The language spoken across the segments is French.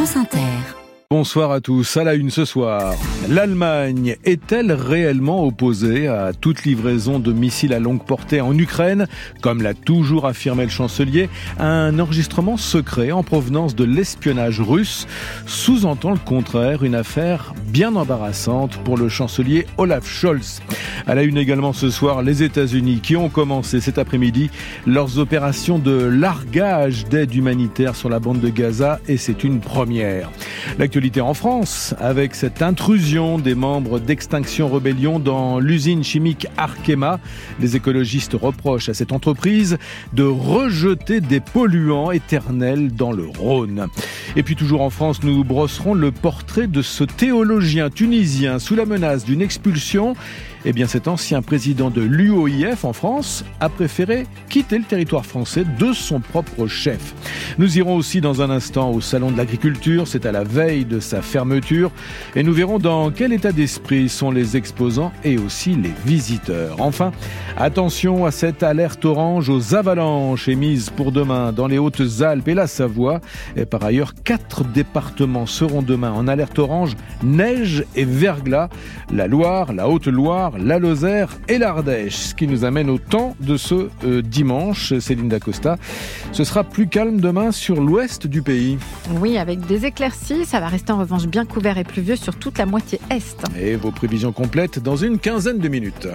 France Inter. Bonsoir à tous. À la une ce soir. L'Allemagne est-elle réellement opposée à toute livraison de missiles à longue portée en Ukraine, comme l'a toujours affirmé le chancelier Un enregistrement secret en provenance de l'espionnage russe sous-entend le contraire, une affaire bien embarrassante pour le chancelier Olaf Scholz. À la une également ce soir, les États-Unis qui ont commencé cet après-midi leurs opérations de largage d'aide humanitaire sur la bande de Gaza et c'est une première en France avec cette intrusion des membres d'Extinction Rebellion dans l'usine chimique Arkema. Les écologistes reprochent à cette entreprise de rejeter des polluants éternels dans le Rhône. Et puis toujours en France, nous brosserons le portrait de ce théologien tunisien sous la menace d'une expulsion eh bien cet ancien président de l'UOIF en France a préféré quitter le territoire français de son propre chef. Nous irons aussi dans un instant au Salon de l'Agriculture, c'est à la veille de sa fermeture, et nous verrons dans quel état d'esprit sont les exposants et aussi les visiteurs. Enfin, attention à cette alerte orange aux avalanches émise pour demain dans les Hautes-Alpes et la Savoie. Et par ailleurs, quatre départements seront demain en alerte orange, neige et verglas. La Loire, la Haute-Loire, la Lozère et l'Ardèche. Ce qui nous amène au temps de ce euh, dimanche, Céline Dacosta. Ce sera plus calme demain sur l'ouest du pays. Oui, avec des éclaircies, ça va rester en revanche bien couvert et pluvieux sur toute la moitié est. Et vos prévisions complètes dans une quinzaine de minutes.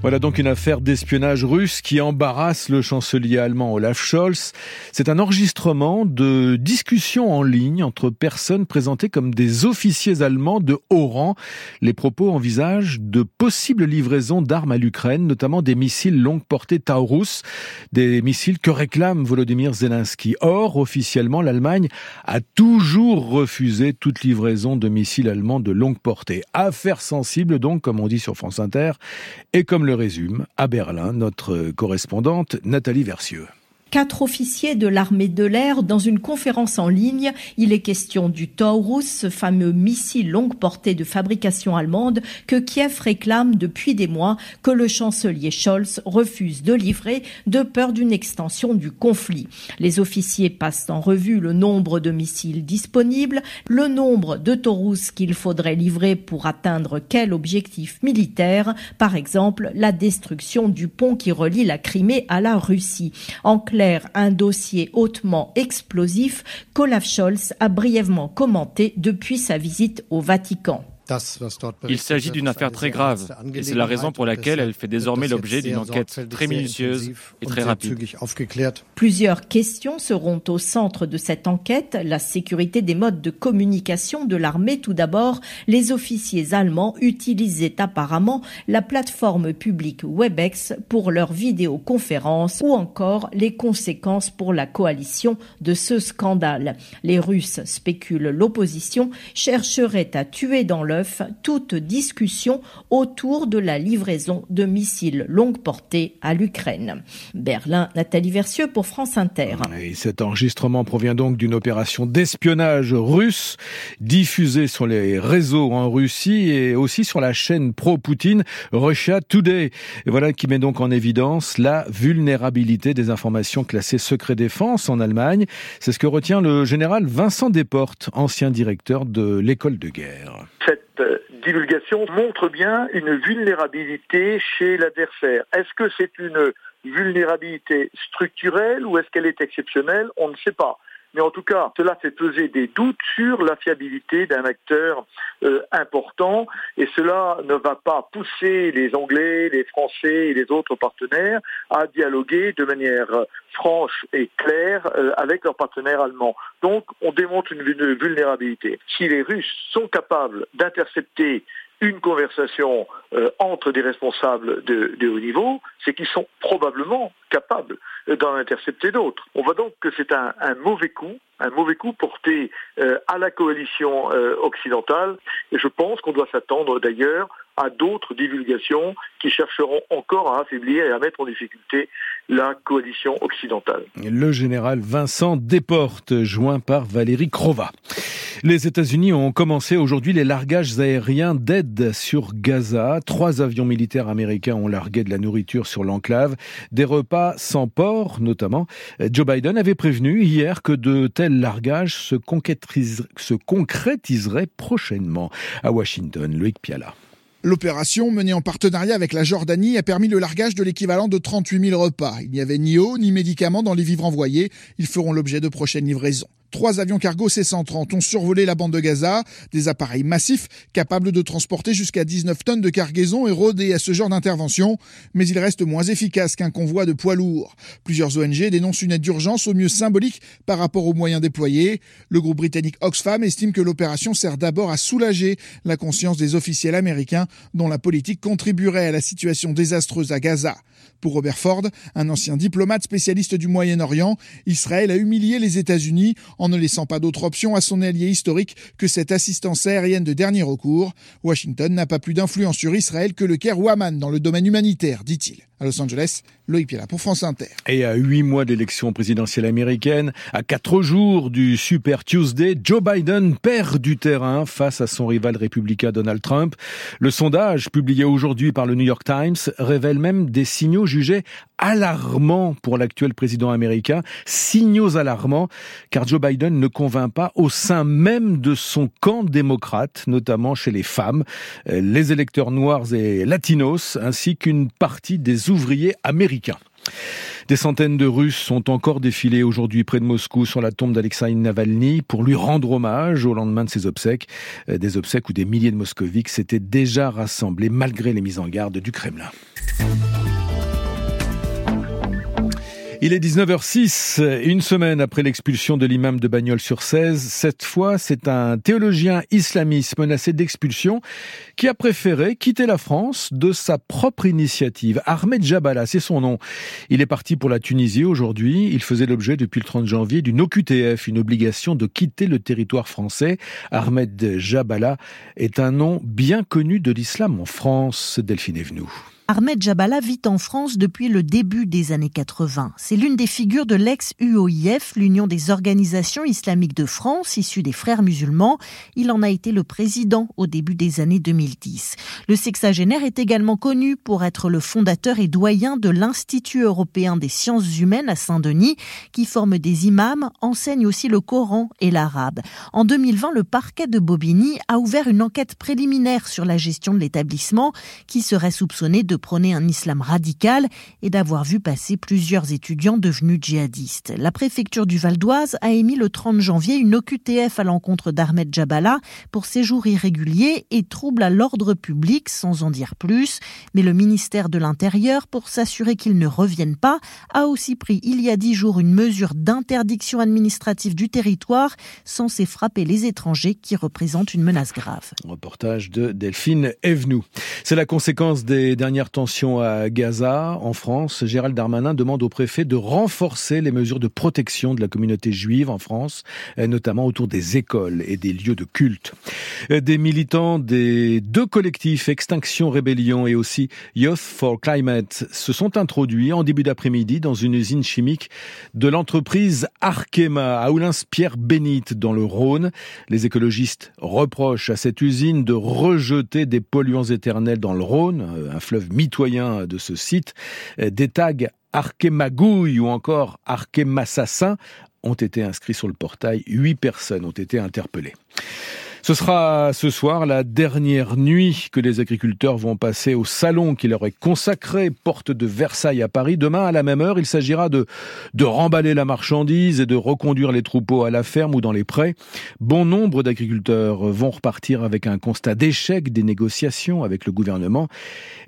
Voilà donc une affaire d'espionnage russe qui embarrasse le chancelier allemand Olaf Scholz. C'est un enregistrement de discussions en ligne entre personnes présentées comme des officiers allemands de haut rang. Les propos envisagent de possibles livraisons d'armes à l'Ukraine, notamment des missiles longue portée Taurus, des missiles que réclame Volodymyr Zelensky. Or, officiellement, l'Allemagne a toujours refusé toute livraison de missiles allemands de longue portée. Affaire sensible donc, comme on dit sur France Inter, et comme le résume à Berlin notre correspondante Nathalie Versieux quatre officiers de l'armée de l'air dans une conférence en ligne. Il est question du Taurus, ce fameux missile longue portée de fabrication allemande que Kiev réclame depuis des mois que le chancelier Scholz refuse de livrer de peur d'une extension du conflit. Les officiers passent en revue le nombre de missiles disponibles, le nombre de Taurus qu'il faudrait livrer pour atteindre quel objectif militaire, par exemple la destruction du pont qui relie la Crimée à la Russie. En clair, un dossier hautement explosif qu'Olaf Scholz a brièvement commenté depuis sa visite au Vatican. Il s'agit d'une affaire très grave et c'est la raison pour laquelle elle fait désormais l'objet d'une enquête très minutieuse et très rapide. Plusieurs questions seront au centre de cette enquête. La sécurité des modes de communication de l'armée tout d'abord. Les officiers allemands utilisaient apparemment la plateforme publique Webex pour leurs vidéoconférences ou encore les conséquences pour la coalition de ce scandale. Les Russes spéculent l'opposition chercherait à tuer dans l'œuf toute discussion autour de la livraison de missiles longue portée à l'Ukraine. Berlin, Nathalie Versieux pour France Inter. Et cet enregistrement provient donc d'une opération d'espionnage russe diffusée sur les réseaux en Russie et aussi sur la chaîne pro-Poutine Russia Today. Et voilà qui met donc en évidence la vulnérabilité des informations classées secret défense en Allemagne. C'est ce que retient le général Vincent Desportes, ancien directeur de l'école de guerre divulgation montre bien une vulnérabilité chez l'adversaire. Est-ce que c'est une vulnérabilité structurelle ou est-ce qu'elle est exceptionnelle? On ne sait pas. Mais en tout cas, cela fait peser des doutes sur la fiabilité d'un acteur euh, important et cela ne va pas pousser les Anglais, les Français et les autres partenaires à dialoguer de manière franche et claire euh, avec leurs partenaires allemands. Donc, on démontre une vulnérabilité. Si les Russes sont capables d'intercepter une conversation euh, entre des responsables de, haut niveau, c'est qu'ils sont probablement capables d'en intercepter d'autres. On voit donc que c'est un, mauvais coup, un mauvais coup porté euh, à la coalition euh, occidentale, et je pense qu'on doit s'attendre d'ailleurs à d'autres divulgations qui chercheront encore à affaiblir et à mettre en difficulté la coalition occidentale. Le général Vincent Desportes, joint par Valérie Crova. Les États-Unis ont commencé aujourd'hui les largages aériens d'aide sur Gaza. Trois avions militaires américains ont largué de la nourriture sur l'enclave, des repas sans porc notamment. Joe Biden avait prévenu hier que de tels largages se, se concrétiseraient prochainement. À Washington, Loïc Piala. L'opération, menée en partenariat avec la Jordanie, a permis le largage de l'équivalent de 38 000 repas. Il n'y avait ni eau ni médicaments dans les vivres envoyés. Ils feront l'objet de prochaines livraisons. Trois avions cargo C-130 ont survolé la bande de Gaza, des appareils massifs capables de transporter jusqu'à 19 tonnes de cargaison et rodés à ce genre d'intervention, mais ils restent moins efficaces qu'un convoi de poids lourds. Plusieurs ONG dénoncent une aide d'urgence au mieux symbolique par rapport aux moyens déployés. Le groupe britannique Oxfam estime que l'opération sert d'abord à soulager la conscience des officiels américains dont la politique contribuerait à la situation désastreuse à Gaza. Pour Robert Ford, un ancien diplomate spécialiste du Moyen-Orient, Israël a humilié les États-Unis en ne laissant pas d'autre option à son allié historique que cette assistance aérienne de dernier recours. Washington n'a pas plus d'influence sur Israël que le Caire ou dans le domaine humanitaire, dit-il. À Los Angeles, Loïc Piala pour France Inter. Et à huit mois d'élection présidentielle américaine, à quatre jours du Super Tuesday, Joe Biden perd du terrain face à son rival républicain Donald Trump. Le sondage publié aujourd'hui par le New York Times révèle même des signaux jugés alarmants pour l'actuel président américain. Signaux alarmants, car Joe Biden ne convainc pas au sein même de son camp démocrate, notamment chez les femmes, les électeurs noirs et latinos, ainsi qu'une partie des ouvriers américains. Des centaines de Russes sont encore défilés aujourd'hui près de Moscou sur la tombe d'Alexei Navalny pour lui rendre hommage au lendemain de ses obsèques. Euh, des obsèques où des milliers de Moscoviques s'étaient déjà rassemblés malgré les mises en garde du Kremlin. Il est 19h06, une semaine après l'expulsion de l'imam de Bagnols-sur-Cèze. Cette fois, c'est un théologien islamiste menacé d'expulsion qui a préféré quitter la France de sa propre initiative. Ahmed Jabala, c'est son nom. Il est parti pour la Tunisie aujourd'hui. Il faisait l'objet depuis le 30 janvier d'une OQTF, une obligation de quitter le territoire français. Ahmed Jabala est un nom bien connu de l'islam en France. Delphine Evenou. Ahmed Jabala vit en France depuis le début des années 80. C'est l'une des figures de l'ex-UOIF, l'Union des organisations islamiques de France, issue des frères musulmans. Il en a été le président au début des années 2010. Le sexagénaire est également connu pour être le fondateur et doyen de l'Institut européen des sciences humaines à Saint-Denis, qui forme des imams, enseigne aussi le Coran et l'arabe. En 2020, le parquet de Bobigny a ouvert une enquête préliminaire sur la gestion de l'établissement, qui serait soupçonné de prôner un islam radical et d'avoir vu passer plusieurs étudiants devenus djihadistes. La préfecture du Val d'Oise a émis le 30 janvier une OQTF à l'encontre d'Ahmed Jabala pour séjour irrégulier et trouble à l'ordre public, sans en dire plus. Mais le ministère de l'Intérieur, pour s'assurer qu'il ne revienne pas, a aussi pris il y a dix jours une mesure d'interdiction administrative du territoire censée frapper les étrangers qui représentent une menace grave. Reportage de Delphine Evenou. C'est la conséquence des dernières tension à Gaza, en France, Gérald Darmanin demande au préfet de renforcer les mesures de protection de la communauté juive en France, notamment autour des écoles et des lieux de culte. Des militants des deux collectifs Extinction Rébellion et aussi Youth for Climate se sont introduits en début d'après-midi dans une usine chimique de l'entreprise Arkema à Oulins-Pierre-Bénite dans le Rhône. Les écologistes reprochent à cette usine de rejeter des polluants éternels dans le Rhône, un fleuve mitoyen de ce site, euh, des tags Arkemagouille ou encore Arkemassassin ont été inscrits sur le portail. Huit personnes ont été interpellées. Ce sera ce soir la dernière nuit que les agriculteurs vont passer au salon qui leur est consacré, porte de Versailles à Paris. Demain, à la même heure, il s'agira de, remballer la marchandise et de reconduire les troupeaux à la ferme ou dans les prés. Bon nombre d'agriculteurs vont repartir avec un constat d'échec des négociations avec le gouvernement.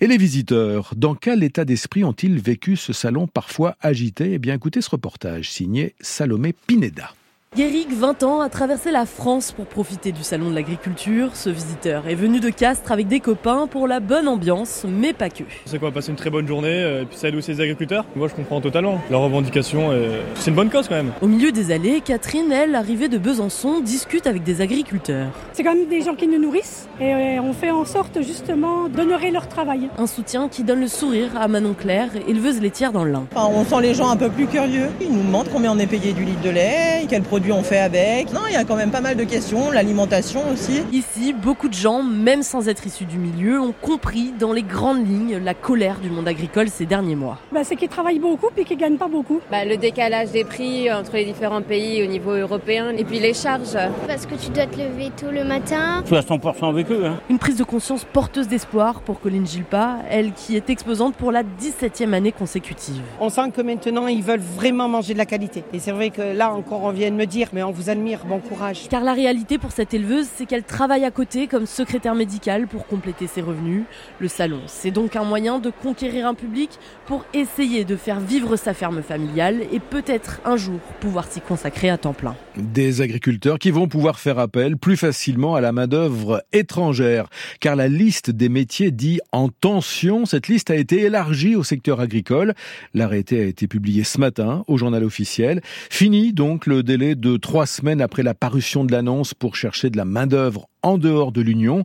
Et les visiteurs, dans quel état d'esprit ont-ils vécu ce salon parfois agité? Eh bien, écoutez ce reportage signé Salomé Pineda. Guéric, 20 ans, a traversé la France pour profiter du salon de l'agriculture. Ce visiteur est venu de Castres avec des copains pour la bonne ambiance, mais pas que. C'est quoi, passer une très bonne journée, euh, et puis ça aide aussi les agriculteurs? Moi, je comprends totalement leur revendication, c'est une bonne cause quand même. Au milieu des allées, Catherine, elle, arrivée de Besançon, discute avec des agriculteurs. C'est quand même des gens qui nous nourrissent et euh, on fait en sorte justement d'honorer leur travail. Un soutien qui donne le sourire à Manon Claire, éleveuse laitière dans le Lin. on sent les gens un peu plus curieux. Ils nous demandent combien on est payé du litre de lait, quels produits on fait avec. Non, il y a quand même pas mal de questions, l'alimentation aussi. Ici, beaucoup de gens, même sans être issus du milieu, ont compris dans les grandes lignes la colère du monde agricole ces derniers mois. Bah, c'est qu'ils travaillent beaucoup puis qu'ils gagnent pas beaucoup. Bah, le décalage des prix entre les différents pays au niveau européen et puis les charges. Parce que tu dois te lever tôt le matin. Je suis à 100% avec eux. Hein. Une prise de conscience porteuse d'espoir pour Colline Gilpa, elle qui est exposante pour la 17e année consécutive. On sent que maintenant ils veulent vraiment manger de la qualité. Et c'est vrai que là encore on vient de me dire mais on vous admire, bon courage. Car la réalité pour cette éleveuse, c'est qu'elle travaille à côté comme secrétaire médicale pour compléter ses revenus. Le salon, c'est donc un moyen de conquérir un public pour essayer de faire vivre sa ferme familiale et peut-être un jour pouvoir s'y consacrer à temps plein. Des agriculteurs qui vont pouvoir faire appel plus facilement à la main-d'œuvre étrangère, car la liste des métiers dits en tension, cette liste a été élargie au secteur agricole. L'arrêté a été publié ce matin au journal officiel. Fini donc le délai de trois semaines après la parution de l'annonce pour chercher de la main-d'œuvre en dehors de l'Union.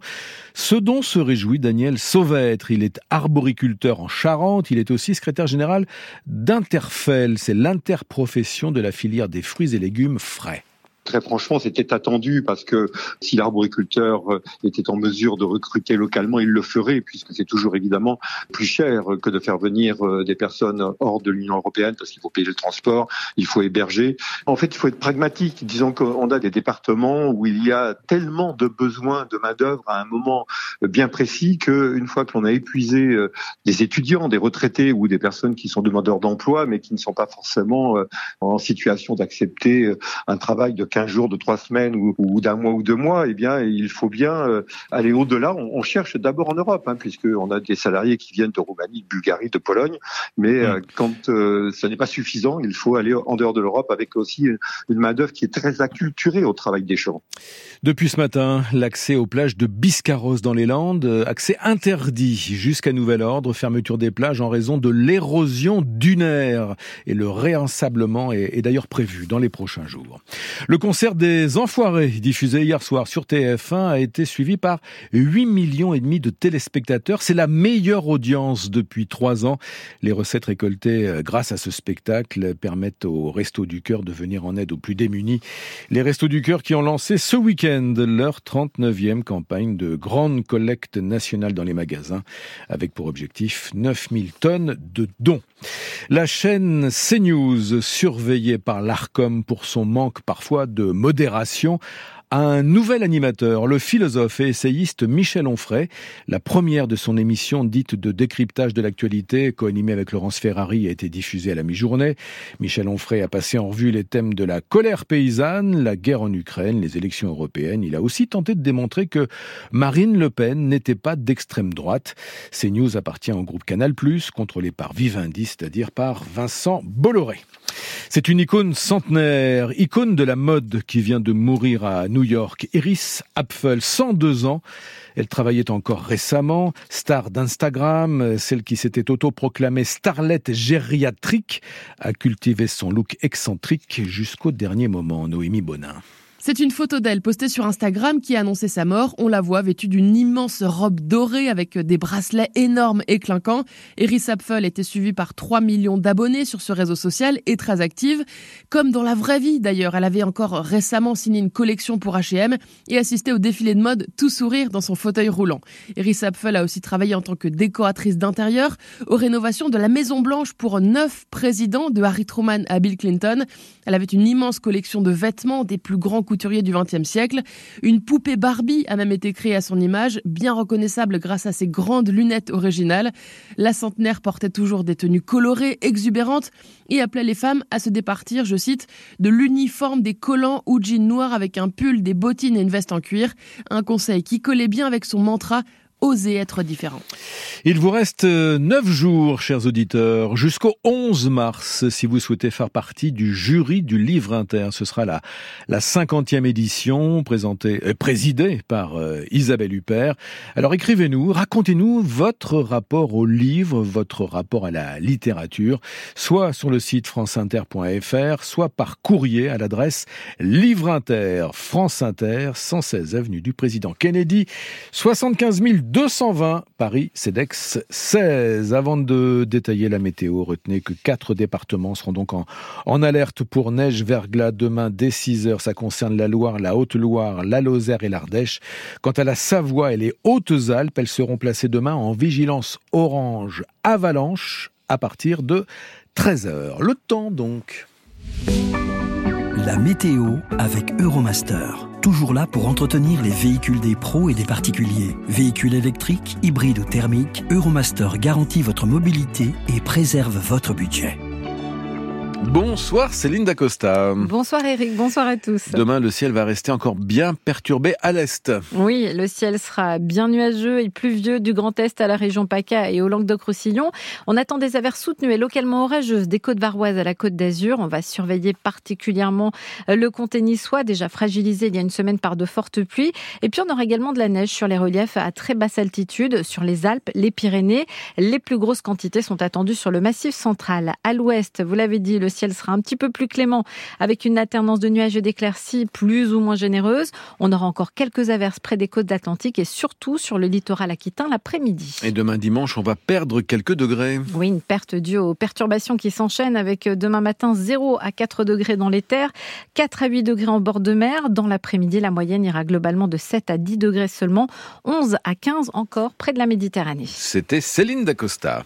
Ce dont se réjouit Daniel Sauvêtre. Il est arboriculteur en Charente. Il est aussi secrétaire général d'Interfel. C'est l'interprofession de la filière des fruits et légumes frais très franchement, c'était attendu parce que si l'arboriculteur euh, était en mesure de recruter localement, il le ferait, puisque c'est toujours évidemment plus cher que de faire venir euh, des personnes hors de l'Union européenne, parce qu'il faut payer le transport, il faut héberger. En fait, il faut être pragmatique. Disons qu'on a des départements où il y a tellement de besoins de main-d'œuvre à un moment bien précis qu'une fois que l'on a épuisé euh, des étudiants, des retraités ou des personnes qui sont demandeurs d'emploi, mais qui ne sont pas forcément en situation d'accepter un travail de 15 jours, de trois semaines ou, d'un mois ou deux mois, eh bien, il faut bien euh, aller au-delà. On, cherche d'abord en Europe, hein, puisqu'on a des salariés qui viennent de Roumanie, de Bulgarie, de Pologne. Mais euh, quand euh, ce n'est pas suffisant, il faut aller en dehors de l'Europe avec aussi une main-d'œuvre qui est très acculturée au travail des champs. Depuis ce matin, l'accès aux plages de Biscarros dans les Landes, accès interdit jusqu'à nouvel ordre, fermeture des plages en raison de l'érosion dunaire. Et le réensablement est, est d'ailleurs prévu dans les prochains jours. Le concert des Enfoirés, diffusé hier soir sur TF1, a été suivi par 8 millions et demi de téléspectateurs. C'est la meilleure audience depuis trois ans. Les recettes récoltées euh, grâce à ce spectacle permettent aux Restos du Cœur de venir en aide aux plus démunis. Les Restos du Cœur qui ont lancé ce week-end leur 39e campagne de grande collecte nationale dans les magasins, avec pour objectif 9000 tonnes de dons. La chaîne CNews, surveillée par l'ARCOM pour son manque parfois de modération, un nouvel animateur, le philosophe et essayiste Michel Onfray. La première de son émission dite de décryptage de l'actualité, co-animée avec Laurence Ferrari, a été diffusée à la mi-journée. Michel Onfray a passé en revue les thèmes de la colère paysanne, la guerre en Ukraine, les élections européennes. Il a aussi tenté de démontrer que Marine Le Pen n'était pas d'extrême droite. CNews appartient au groupe Canal+, contrôlé par Vivendi, c'est-à-dire par Vincent Bolloré. C'est une icône centenaire, icône de la mode qui vient de mourir à New York. Iris Apfel, 102 ans. Elle travaillait encore récemment, star d'Instagram, celle qui s'était autoproclamée starlette gériatrique, a cultivé son look excentrique jusqu'au dernier moment. Noémie Bonin. C'est une photo d'elle postée sur Instagram qui a annoncé sa mort. On la voit vêtue d'une immense robe dorée avec des bracelets énormes et clinquants. Eris Apfel était suivie par 3 millions d'abonnés sur ce réseau social et très active. Comme dans la vraie vie d'ailleurs, elle avait encore récemment signé une collection pour H&M et assisté au défilé de mode tout sourire dans son fauteuil roulant. Eris Apfel a aussi travaillé en tant que décoratrice d'intérieur aux rénovations de la Maison Blanche pour neuf présidents de Harry Truman à Bill Clinton. Elle avait une immense collection de vêtements des plus grands du XXe siècle. Une poupée Barbie a même été créée à son image, bien reconnaissable grâce à ses grandes lunettes originales. La centenaire portait toujours des tenues colorées, exubérantes, et appelait les femmes à se départir, je cite, de l'uniforme des collants ou jeans noirs avec un pull, des bottines et une veste en cuir. Un conseil qui collait bien avec son mantra Oser être différent. Il vous reste euh, neuf jours, chers auditeurs, jusqu'au 11 mars, si vous souhaitez faire partie du jury du livre inter. Ce sera la, la 50e édition, présentée, euh, présidée par euh, Isabelle Huppert. Alors écrivez-nous, racontez-nous votre rapport au livre, votre rapport à la littérature, soit sur le site franceinter.fr, soit par courrier à l'adresse Livre Inter, France Inter, 116 avenue du Président Kennedy, 75 000 220, Paris, CEDEX 16. Avant de détailler la météo, retenez que quatre départements seront donc en, alerte pour neige verglas demain dès 6 heures. Ça concerne la Loire, la Haute-Loire, la Lozère et l'Ardèche. Quant à la Savoie et les Hautes-Alpes, elles seront placées demain en vigilance orange avalanche à partir de 13 heures. Le temps donc. La météo avec Euromaster. Toujours là pour entretenir les véhicules des pros et des particuliers. Véhicules électriques, hybrides ou thermiques, Euromaster garantit votre mobilité et préserve votre budget. Bonsoir Céline Dacosta. Bonsoir Eric, bonsoir à tous. Demain, le ciel va rester encore bien perturbé à l'est. Oui, le ciel sera bien nuageux et pluvieux du Grand Est à la région PACA et au Languedoc-Roussillon. On attend des averses soutenues et localement orageuses des côtes varoises à la côte d'Azur. On va surveiller particulièrement le comté niçois, déjà fragilisé il y a une semaine par de fortes pluies. Et puis on aura également de la neige sur les reliefs à très basse altitude, sur les Alpes, les Pyrénées. Les plus grosses quantités sont attendues sur le massif central. À l'ouest, vous l'avez dit, le ciel sera un petit peu plus clément avec une alternance de nuages et d'éclaircies plus ou moins généreuse. On aura encore quelques averses près des côtes Atlantiques et surtout sur le littoral aquitain l'après-midi. Et demain dimanche, on va perdre quelques degrés. Oui, une perte due aux perturbations qui s'enchaînent avec demain matin 0 à 4 degrés dans les terres, 4 à 8 degrés en bord de mer. Dans l'après-midi, la moyenne ira globalement de 7 à 10 degrés seulement, 11 à 15 encore près de la Méditerranée. C'était Céline Dacosta.